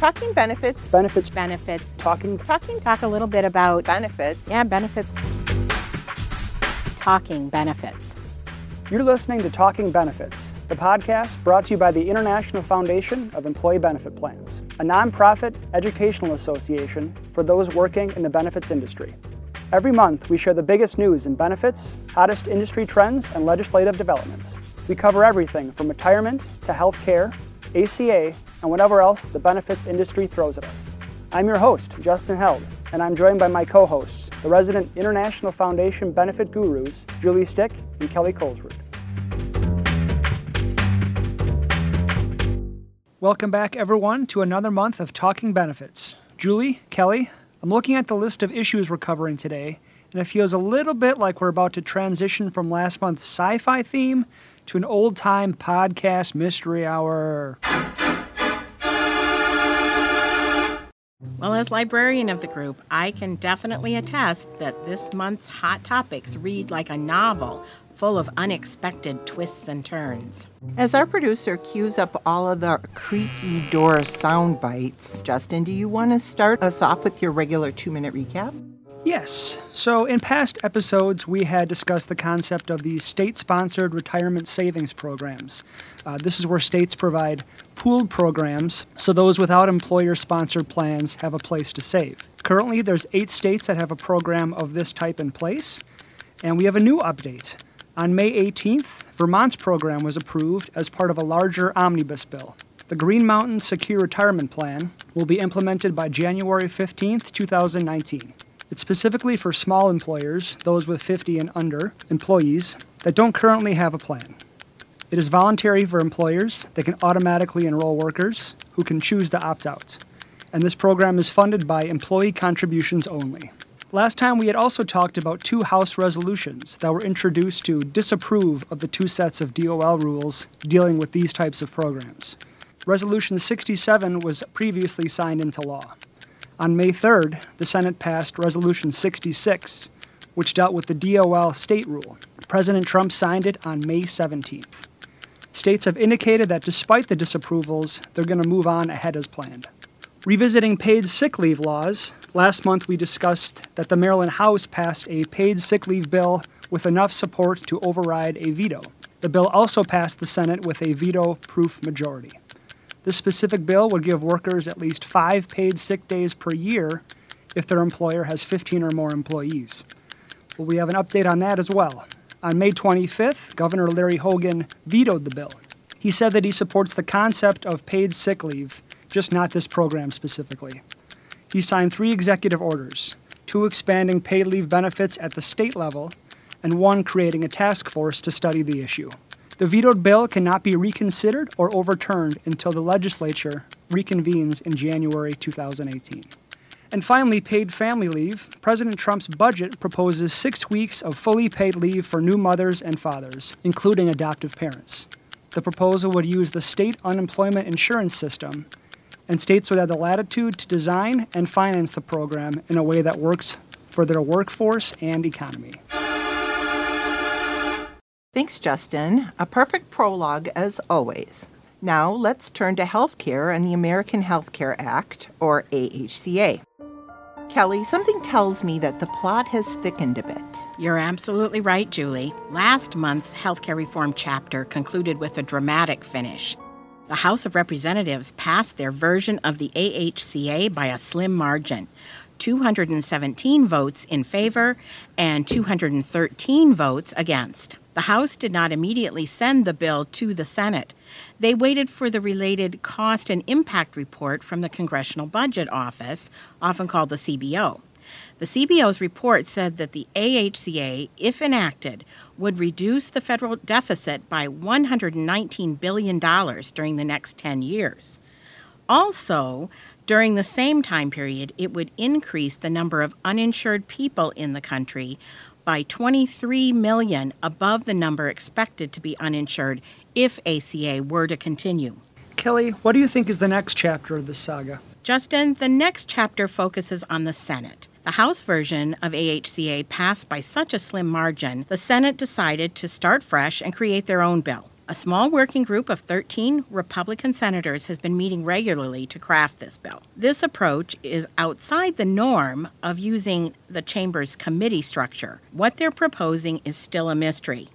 Talking benefits. Benefits. Benefits. Talking. Talking. Talk a little bit about benefits. Yeah, benefits. Talking benefits. You're listening to Talking Benefits, the podcast brought to you by the International Foundation of Employee Benefit Plans, a nonprofit educational association for those working in the benefits industry. Every month, we share the biggest news in benefits, hottest industry trends, and legislative developments. We cover everything from retirement to health care, ACA, and whatever else the benefits industry throws at us. I'm your host, Justin Held, and I'm joined by my co hosts, the resident International Foundation benefit gurus, Julie Stich and Kelly Colesroot. Welcome back, everyone, to another month of Talking Benefits. Julie, Kelly, I'm looking at the list of issues we're covering today, and it feels a little bit like we're about to transition from last month's sci fi theme to an old time podcast mystery hour. Well, as librarian of the group, I can definitely attest that this month's hot topics read like a novel full of unexpected twists and turns. As our producer cues up all of the creaky door sound bites, Justin, do you want to start us off with your regular two minute recap? Yes. So, in past episodes, we had discussed the concept of the state sponsored retirement savings programs. Uh, this is where states provide pooled programs so those without employer sponsored plans have a place to save. Currently, there's eight states that have a program of this type in place, and we have a new update. On May 18th, Vermont's program was approved as part of a larger omnibus bill. The Green Mountain Secure Retirement Plan will be implemented by January 15th, 2019. It's specifically for small employers, those with 50 and under employees, that don't currently have a plan. It is voluntary for employers that can automatically enroll workers who can choose to opt out. And this program is funded by employee contributions only. Last time we had also talked about two House resolutions that were introduced to disapprove of the two sets of DOL rules dealing with these types of programs. Resolution 67 was previously signed into law. On May 3rd, the Senate passed Resolution 66, which dealt with the DOL state rule. President Trump signed it on May 17th. States have indicated that despite the disapprovals, they're going to move on ahead as planned. Revisiting paid sick leave laws, last month we discussed that the Maryland House passed a paid sick leave bill with enough support to override a veto. The bill also passed the Senate with a veto proof majority. This specific bill would give workers at least five paid sick days per year if their employer has 15 or more employees. Well, we have an update on that as well. On May 25th, Governor Larry Hogan vetoed the bill. He said that he supports the concept of paid sick leave just not this program specifically. He signed three executive orders two expanding paid leave benefits at the state level, and one creating a task force to study the issue. The vetoed bill cannot be reconsidered or overturned until the legislature reconvenes in January 2018. And finally, paid family leave. President Trump's budget proposes six weeks of fully paid leave for new mothers and fathers, including adoptive parents. The proposal would use the state unemployment insurance system and states would have the latitude to design and finance the program in a way that works for their workforce and economy. Thanks, Justin. A perfect prologue as always. Now let's turn to healthcare and the American Healthcare Act, or AHCA. Kelly, something tells me that the plot has thickened a bit. You're absolutely right, Julie. Last month's healthcare reform chapter concluded with a dramatic finish the House of Representatives passed their version of the AHCA by a slim margin 217 votes in favor and 213 votes against. The House did not immediately send the bill to the Senate. They waited for the related cost and impact report from the Congressional Budget Office, often called the CBO. The CBO's report said that the AHCA, if enacted, would reduce the federal deficit by $119 billion during the next 10 years. Also, during the same time period, it would increase the number of uninsured people in the country by 23 million above the number expected to be uninsured if ACA were to continue. Kelly, what do you think is the next chapter of this saga? Justin, the next chapter focuses on the Senate. The House version of AHCA passed by such a slim margin, the Senate decided to start fresh and create their own bill. A small working group of 13 Republican senators has been meeting regularly to craft this bill. This approach is outside the norm of using the chamber's committee structure. What they're proposing is still a mystery.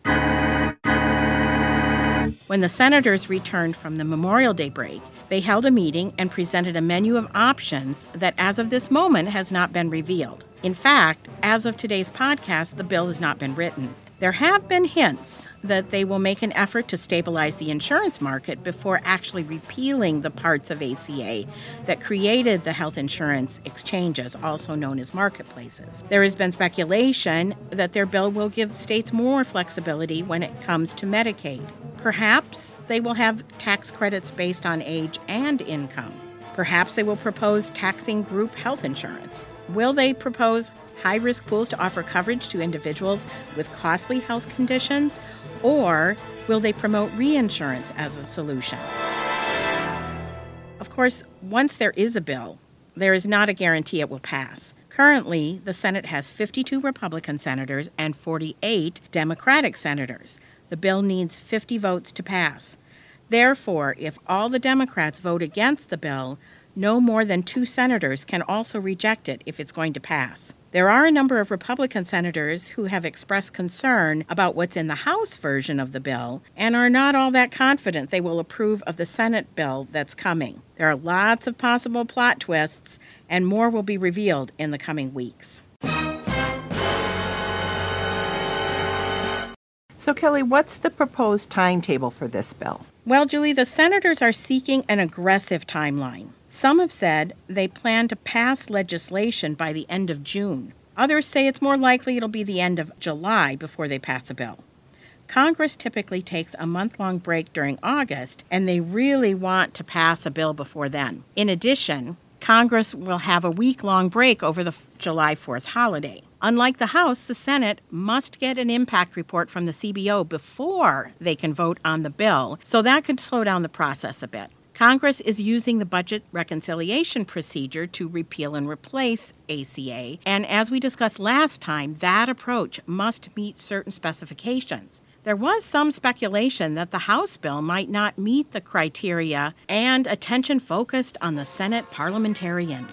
When the senators returned from the Memorial Day break, they held a meeting and presented a menu of options that, as of this moment, has not been revealed. In fact, as of today's podcast, the bill has not been written. There have been hints that they will make an effort to stabilize the insurance market before actually repealing the parts of ACA that created the health insurance exchanges, also known as marketplaces. There has been speculation that their bill will give states more flexibility when it comes to Medicaid. Perhaps they will have tax credits based on age and income. Perhaps they will propose taxing group health insurance. Will they propose high risk pools to offer coverage to individuals with costly health conditions? Or will they promote reinsurance as a solution? Of course, once there is a bill, there is not a guarantee it will pass. Currently, the Senate has 52 Republican senators and 48 Democratic senators. The bill needs 50 votes to pass. Therefore, if all the Democrats vote against the bill, no more than two senators can also reject it if it's going to pass. There are a number of Republican senators who have expressed concern about what's in the House version of the bill and are not all that confident they will approve of the Senate bill that's coming. There are lots of possible plot twists, and more will be revealed in the coming weeks. So, Kelly, what's the proposed timetable for this bill? Well, Julie, the senators are seeking an aggressive timeline. Some have said they plan to pass legislation by the end of June. Others say it's more likely it'll be the end of July before they pass a bill. Congress typically takes a month long break during August, and they really want to pass a bill before then. In addition, Congress will have a week long break over the July 4th holiday. Unlike the House, the Senate must get an impact report from the CBO before they can vote on the bill, so that could slow down the process a bit. Congress is using the budget reconciliation procedure to repeal and replace ACA, and as we discussed last time, that approach must meet certain specifications. There was some speculation that the House bill might not meet the criteria, and attention focused on the Senate parliamentarian.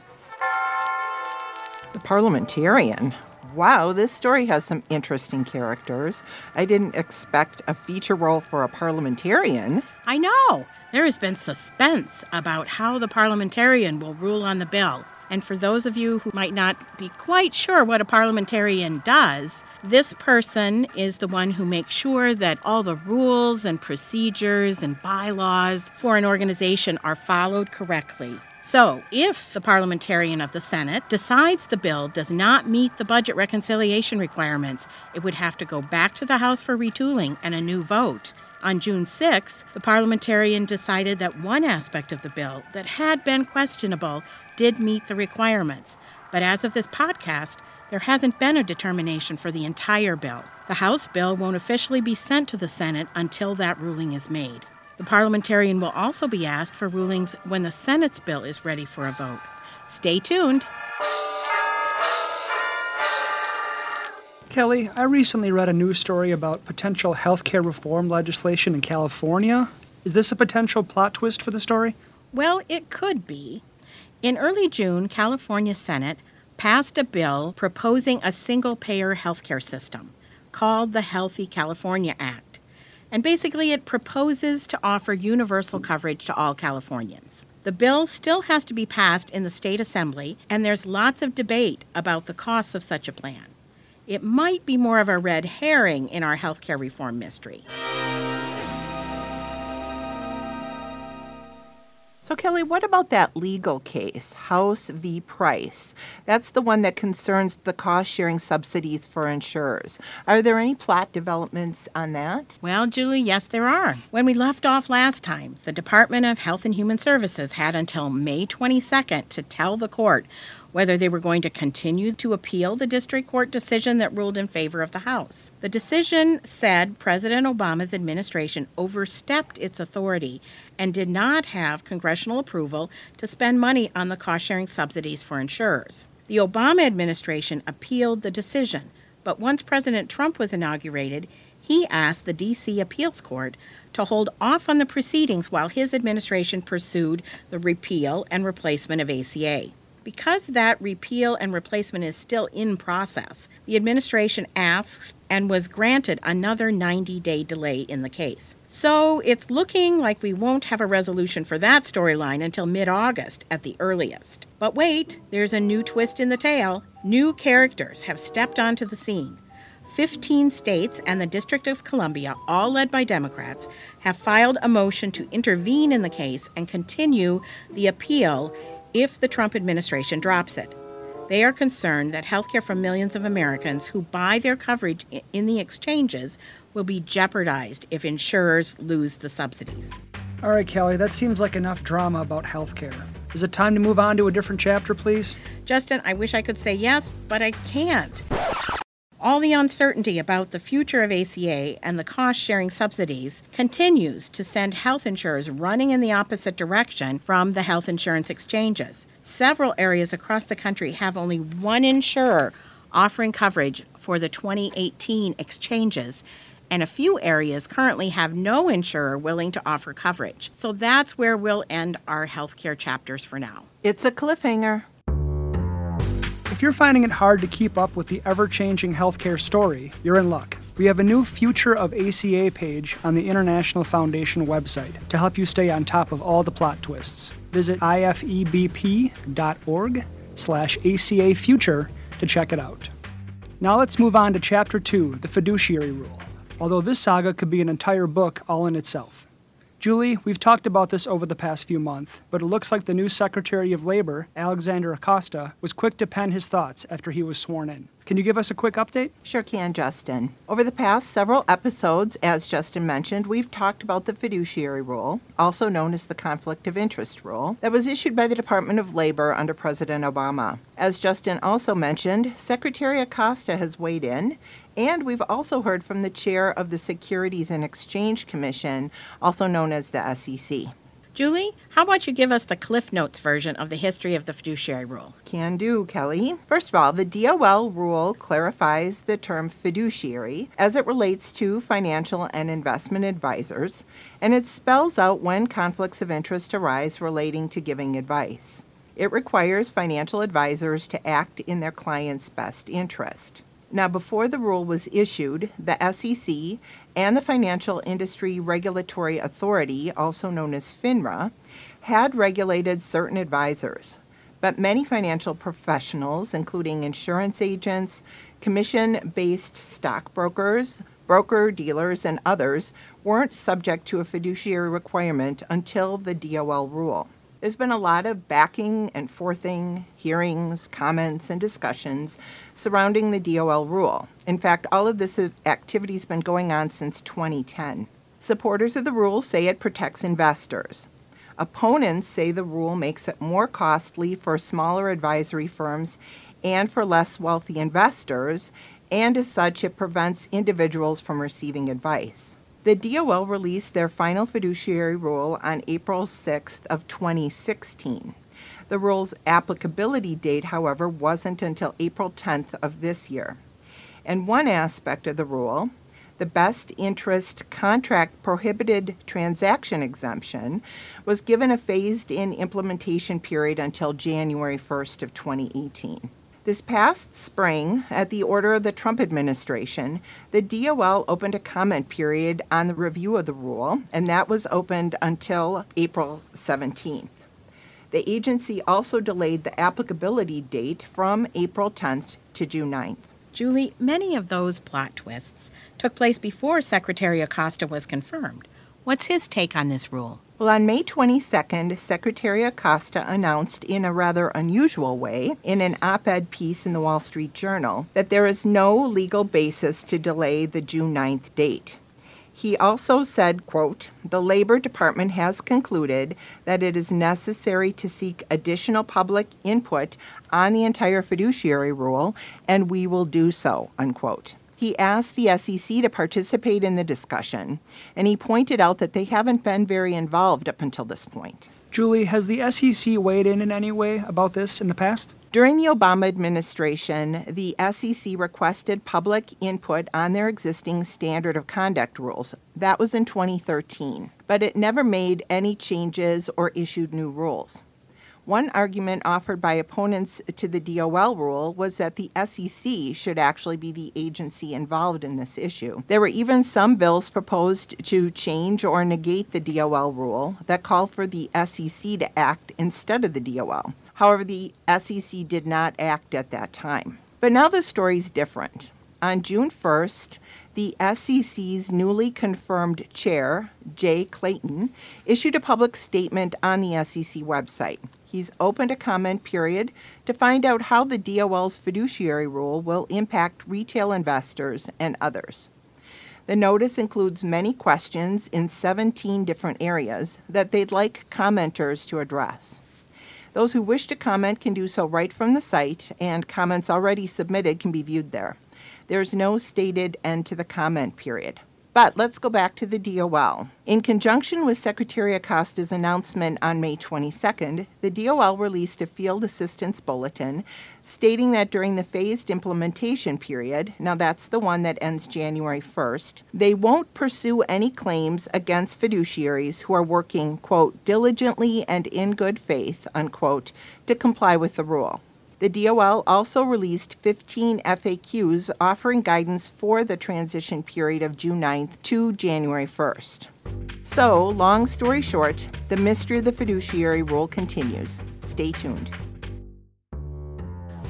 The parliamentarian? Wow, this story has some interesting characters. I didn't expect a feature role for a parliamentarian. I know. There has been suspense about how the parliamentarian will rule on the bill. And for those of you who might not be quite sure what a parliamentarian does, this person is the one who makes sure that all the rules and procedures and bylaws for an organization are followed correctly. So, if the parliamentarian of the Senate decides the bill does not meet the budget reconciliation requirements, it would have to go back to the House for retooling and a new vote. On June 6th, the parliamentarian decided that one aspect of the bill that had been questionable did meet the requirements. But as of this podcast, there hasn't been a determination for the entire bill. The House bill won't officially be sent to the Senate until that ruling is made. The parliamentarian will also be asked for rulings when the Senate's bill is ready for a vote. Stay tuned. Kelly, I recently read a news story about potential healthcare reform legislation in California. Is this a potential plot twist for the story? Well, it could be. In early June, California Senate passed a bill proposing a single payer healthcare system called the Healthy California Act. And basically, it proposes to offer universal coverage to all Californians. The bill still has to be passed in the state assembly, and there's lots of debate about the costs of such a plan. It might be more of a red herring in our healthcare reform mystery. So, Kelly, what about that legal case, House v. Price? That's the one that concerns the cost sharing subsidies for insurers. Are there any plot developments on that? Well, Julie, yes, there are. When we left off last time, the Department of Health and Human Services had until May 22nd to tell the court whether they were going to continue to appeal the district court decision that ruled in favor of the House. The decision said President Obama's administration overstepped its authority and did not have congressional approval to spend money on the cost sharing subsidies for insurers. The Obama administration appealed the decision, but once President Trump was inaugurated, He asked the D.C. Appeals Court to hold off on the proceedings while his administration pursued the repeal and replacement of ACA. Because that repeal and replacement is still in process, the administration asks and was granted another 90 day delay in the case. So it's looking like we won't have a resolution for that storyline until mid August at the earliest. But wait, there's a new twist in the tale. New characters have stepped onto the scene. 15 states and the District of Columbia, all led by Democrats, have filed a motion to intervene in the case and continue the appeal if the Trump administration drops it. They are concerned that healthcare for millions of Americans who buy their coverage in the exchanges will be jeopardized if insurers lose the subsidies. All right, Kelly, that seems like enough drama about healthcare. Is it time to move on to a different chapter, please? Justin, I wish I could say yes, but I can't. All the uncertainty about the future of ACA and the cost sharing subsidies continues to send health insurers running in the opposite direction from the health insurance exchanges. Several areas across the country have only one insurer offering coverage for the 2018 exchanges, and a few areas currently have no insurer willing to offer coverage. So that's where we'll end our healthcare chapters for now. It's a cliffhanger. If you're finding it hard to keep up with the ever changing healthcare story, you're in luck. We have a new Future of ACA page on the International Foundation website to help you stay on top of all the plot twists. Visit ifebp.org slash ACA Future to check it out. Now let's move on to Chapter 2, the Fiduciary Rule, although this saga could be an entire book all in itself. Julie, we've talked about this over the past few months, but it looks like the new Secretary of Labor, Alexander Acosta, was quick to pen his thoughts after he was sworn in. Can you give us a quick update? Sure can, Justin. Over the past several episodes, as Justin mentioned, we've talked about the fiduciary rule, also known as the conflict of interest rule, that was issued by the Department of Labor under President Obama. As Justin also mentioned, Secretary Acosta has weighed in and we've also heard from the chair of the Securities and Exchange Commission, also known as the SEC. Julie, how about you give us the Cliff Notes version of the history of the fiduciary rule? Can do, Kelly. First of all, the DOL rule clarifies the term fiduciary as it relates to financial and investment advisors, and it spells out when conflicts of interest arise relating to giving advice. It requires financial advisors to act in their client's best interest. Now, before the rule was issued, the SEC and the Financial Industry Regulatory Authority, also known as FINRA, had regulated certain advisors. But many financial professionals, including insurance agents, commission based stockbrokers, broker dealers, and others, weren't subject to a fiduciary requirement until the DOL rule. There's been a lot of backing and forthing, hearings, comments, and discussions surrounding the DOL rule. In fact, all of this activity has been going on since 2010. Supporters of the rule say it protects investors. Opponents say the rule makes it more costly for smaller advisory firms and for less wealthy investors, and as such, it prevents individuals from receiving advice. The DOL released their final fiduciary rule on April 6th of 2016. The rule's applicability date, however, wasn't until April 10th of this year. And one aspect of the rule, the best interest contract prohibited transaction exemption, was given a phased in implementation period until January 1st of 2018. This past spring, at the order of the Trump administration, the DOL opened a comment period on the review of the rule, and that was opened until April 17th. The agency also delayed the applicability date from April 10th to June 9th. Julie, many of those plot twists took place before Secretary Acosta was confirmed. What's his take on this rule? Well, on May 22nd, Secretary Acosta announced in a rather unusual way in an op ed piece in the Wall Street Journal that there is no legal basis to delay the June 9th date. He also said, quote, "The Labor Department has concluded that it is necessary to seek additional public input on the entire fiduciary rule, and we will do so." Unquote. He asked the SEC to participate in the discussion, and he pointed out that they haven't been very involved up until this point. Julie, has the SEC weighed in in any way about this in the past? During the Obama administration, the SEC requested public input on their existing standard of conduct rules. That was in 2013, but it never made any changes or issued new rules. One argument offered by opponents to the DOL rule was that the SEC should actually be the agency involved in this issue. There were even some bills proposed to change or negate the DOL rule that call for the SEC to act instead of the DOL. However, the SEC did not act at that time. But now the story's different. On June 1st, the SEC's newly confirmed chair, Jay Clayton, issued a public statement on the SEC website. He's opened a comment period to find out how the DOL's fiduciary rule will impact retail investors and others. The notice includes many questions in 17 different areas that they'd like commenters to address. Those who wish to comment can do so right from the site, and comments already submitted can be viewed there. There's no stated end to the comment period. But let's go back to the DOL. In conjunction with Secretary Acosta's announcement on May 22nd, the DOL released a field assistance bulletin stating that during the phased implementation period, now that's the one that ends January 1st, they won't pursue any claims against fiduciaries who are working, quote, diligently and in good faith, unquote, to comply with the rule. The DOL also released 15 FAQs offering guidance for the transition period of June 9th to January 1st. So, long story short, the mystery of the fiduciary rule continues. Stay tuned.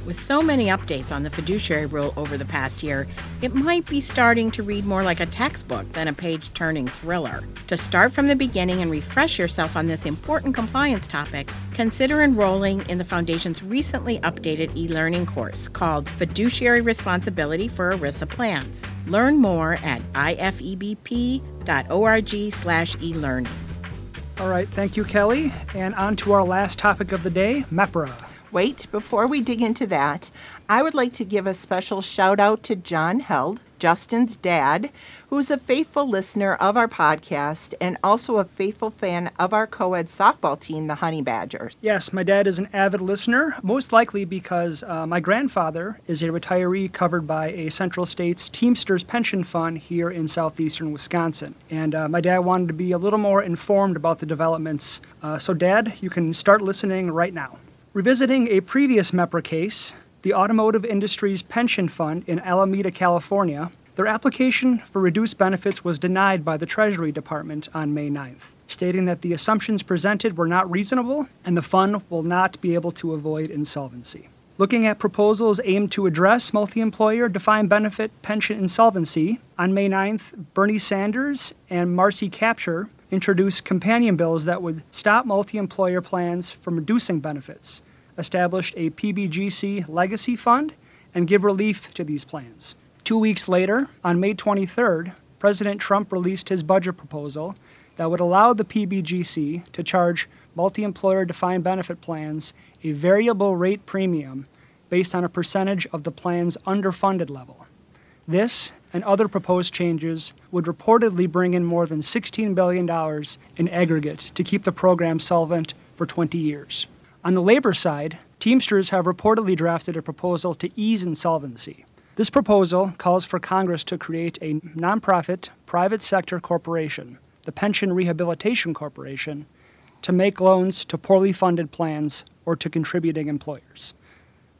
With so many updates on the fiduciary rule over the past year, it might be starting to read more like a textbook than a page turning thriller. To start from the beginning and refresh yourself on this important compliance topic, consider enrolling in the Foundation's recently updated e learning course called Fiduciary Responsibility for ERISA Plans. Learn more at ifebp.org/slash e learning. All right, thank you, Kelly. And on to our last topic of the day MEPRA. Wait, before we dig into that, I would like to give a special shout out to John Held, Justin's dad, who is a faithful listener of our podcast and also a faithful fan of our co ed softball team, the Honey Badgers. Yes, my dad is an avid listener, most likely because uh, my grandfather is a retiree covered by a Central States Teamsters pension fund here in southeastern Wisconsin. And uh, my dad wanted to be a little more informed about the developments. Uh, so, Dad, you can start listening right now. Revisiting a previous MEPRA case, the Automotive Industries Pension Fund in Alameda, California, their application for reduced benefits was denied by the Treasury Department on May 9th, stating that the assumptions presented were not reasonable and the fund will not be able to avoid insolvency. Looking at proposals aimed to address multi employer defined benefit pension insolvency, on May 9th, Bernie Sanders and Marcy Kaptur introduced companion bills that would stop multi employer plans from reducing benefits, established a PBGC legacy fund, and give relief to these plans. Two weeks later, on May 23rd, President Trump released his budget proposal that would allow the PBGC to charge multi employer defined benefit plans a variable rate premium based on a percentage of the plan's underfunded level. This and other proposed changes would reportedly bring in more than $16 billion in aggregate to keep the program solvent for 20 years. On the labor side, Teamsters have reportedly drafted a proposal to ease insolvency. This proposal calls for Congress to create a nonprofit private sector corporation, the Pension Rehabilitation Corporation, to make loans to poorly funded plans or to contributing employers.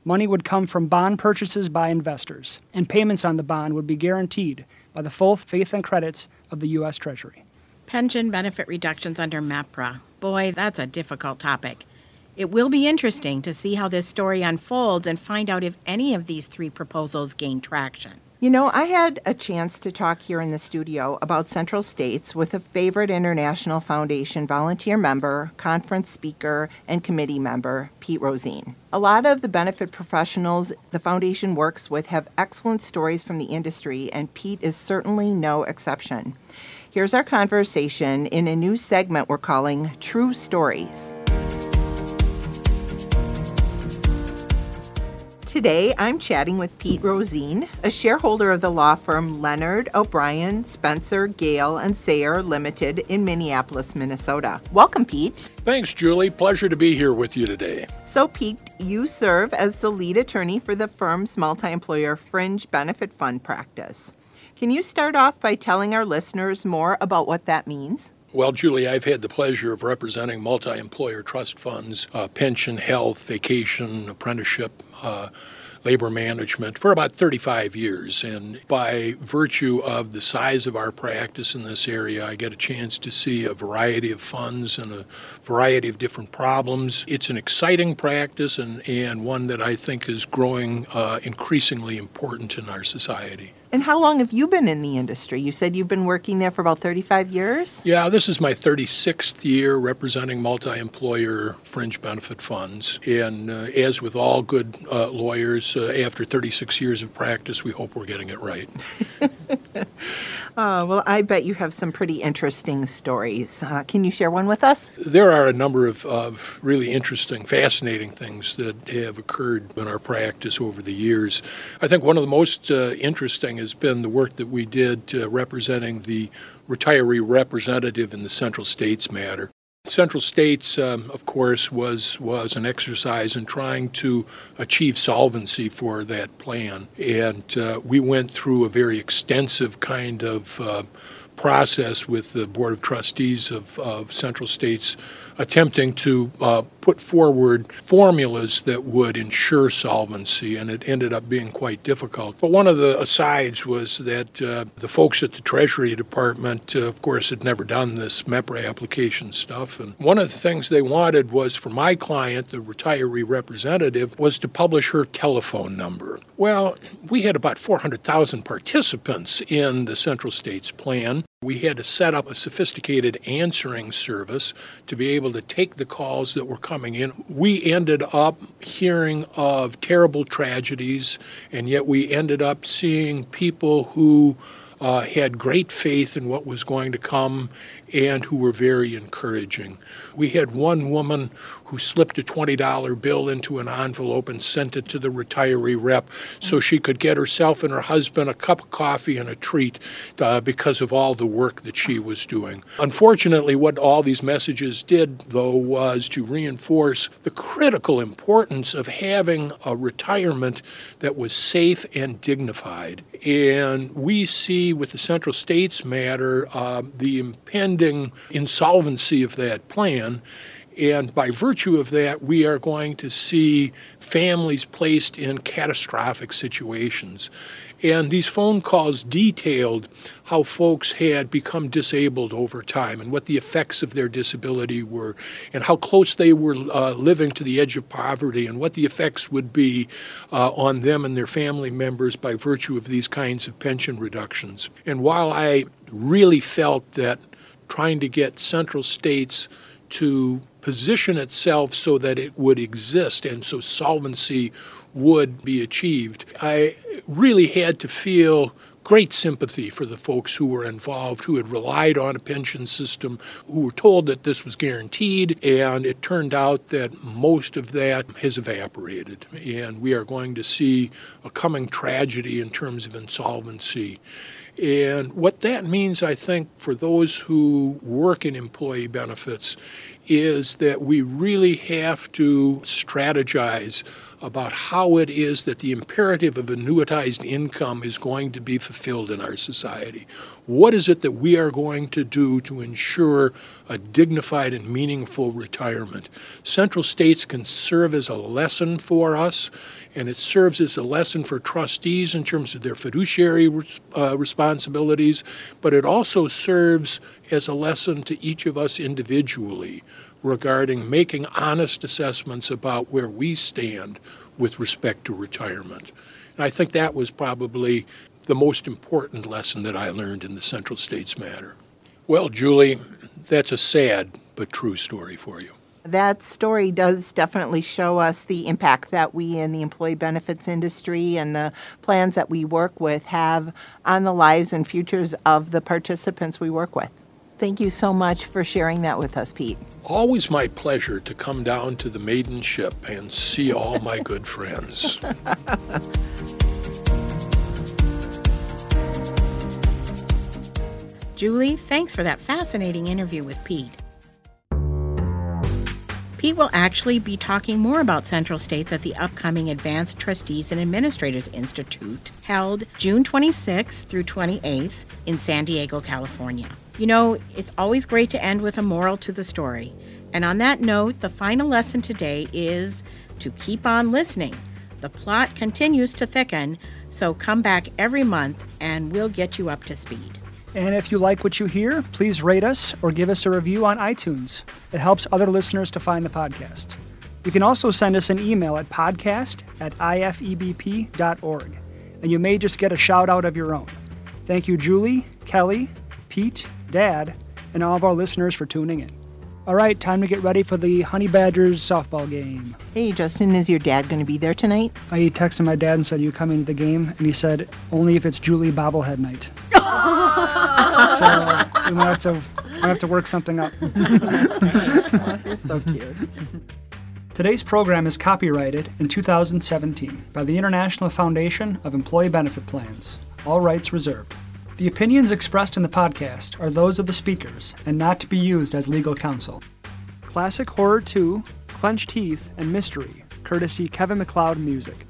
Money would come from bond purchases by investors, and payments on the bond would be guaranteed by the full faith and credits of the U.S. Treasury. Pension benefit reductions under MAPRA. Boy, that's a difficult topic. It will be interesting to see how this story unfolds and find out if any of these three proposals gain traction. You know, I had a chance to talk here in the studio about Central States with a favorite International Foundation volunteer member, conference speaker, and committee member, Pete Rosine. A lot of the benefit professionals the foundation works with have excellent stories from the industry, and Pete is certainly no exception. Here's our conversation in a new segment we're calling True Stories. Today, I'm chatting with Pete Rosine, a shareholder of the law firm Leonard, O'Brien, Spencer, Gale, and Sayre Limited in Minneapolis, Minnesota. Welcome, Pete. Thanks, Julie. Pleasure to be here with you today. So, Pete, you serve as the lead attorney for the firm's multi employer fringe benefit fund practice. Can you start off by telling our listeners more about what that means? Well, Julie, I've had the pleasure of representing multi employer trust funds, uh, pension, health, vacation, apprenticeship, uh, labor management for about 35 years. And by virtue of the size of our practice in this area, I get a chance to see a variety of funds and a variety of different problems. It's an exciting practice and, and one that I think is growing uh, increasingly important in our society. And how long have you been in the industry? You said you've been working there for about 35 years? Yeah, this is my 36th year representing multi employer fringe benefit funds. And uh, as with all good uh, lawyers, uh, after 36 years of practice, we hope we're getting it right. Uh, well, I bet you have some pretty interesting stories. Uh, can you share one with us? There are a number of, of really interesting, fascinating things that have occurred in our practice over the years. I think one of the most uh, interesting has been the work that we did uh, representing the retiree representative in the Central States matter. Central States, um, of course, was was an exercise in trying to achieve solvency for that plan, and uh, we went through a very extensive kind of uh, process with the Board of Trustees of, of Central States attempting to uh, put forward formulas that would ensure solvency, and it ended up being quite difficult. But one of the asides was that uh, the folks at the Treasury Department, uh, of course, had never done this MEPRA application stuff, and one of the things they wanted was for my client, the retiree representative, was to publish her telephone number. Well, we had about 400,000 participants in the Central States plan. We had to set up a sophisticated answering service to be able to take the calls that were coming in. We ended up hearing of terrible tragedies, and yet we ended up seeing people who uh, had great faith in what was going to come and who were very encouraging. We had one woman who slipped a $20 bill into an envelope and sent it to the retiree rep so she could get herself and her husband a cup of coffee and a treat uh, because of all the work that she was doing. Unfortunately, what all these messages did, though, was to reinforce the critical importance of having a retirement that was safe and dignified. And we see with the Central States matter uh, the impending insolvency of that plan and by virtue of that, we are going to see families placed in catastrophic situations. And these phone calls detailed how folks had become disabled over time and what the effects of their disability were, and how close they were uh, living to the edge of poverty, and what the effects would be uh, on them and their family members by virtue of these kinds of pension reductions. And while I really felt that trying to get central states to position itself so that it would exist and so solvency would be achieved. I really had to feel great sympathy for the folks who were involved, who had relied on a pension system, who were told that this was guaranteed, and it turned out that most of that has evaporated. And we are going to see a coming tragedy in terms of insolvency. And what that means, I think, for those who work in employee benefits is that we really have to strategize about how it is that the imperative of annuitized income is going to be fulfilled in our society. What is it that we are going to do to ensure a dignified and meaningful retirement? Central states can serve as a lesson for us, and it serves as a lesson for trustees in terms of their fiduciary uh, responsibilities, but it also serves as a lesson to each of us individually regarding making honest assessments about where we stand with respect to retirement. And I think that was probably the most important lesson that I learned in the Central States matter. Well, Julie, that's a sad but true story for you. That story does definitely show us the impact that we in the employee benefits industry and the plans that we work with have on the lives and futures of the participants we work with. Thank you so much for sharing that with us, Pete. Always my pleasure to come down to the maiden ship and see all my good friends. Julie, thanks for that fascinating interview with Pete. Pete will actually be talking more about Central States at the upcoming Advanced Trustees and Administrators Institute held June 26th through 28th in San Diego, California. You know, it's always great to end with a moral to the story. And on that note, the final lesson today is to keep on listening. The plot continues to thicken, so come back every month and we'll get you up to speed. And if you like what you hear, please rate us or give us a review on iTunes. It helps other listeners to find the podcast. You can also send us an email at podcast at ifebp.org, and you may just get a shout out of your own. Thank you, Julie, Kelly, Pete, Dad, and all of our listeners for tuning in. All right, time to get ready for the Honey Badgers softball game. Hey, Justin, is your dad going to be there tonight? I texted my dad and said, You coming to the game? And he said, Only if it's Julie bobblehead night. so we might have to, might have to work something up. you're so cute. Today's program is copyrighted in 2017 by the International Foundation of Employee Benefit Plans. All rights reserved. The opinions expressed in the podcast are those of the speakers and not to be used as legal counsel. Classic Horror 2, Clenched Teeth, and Mystery, courtesy Kevin MacLeod Music.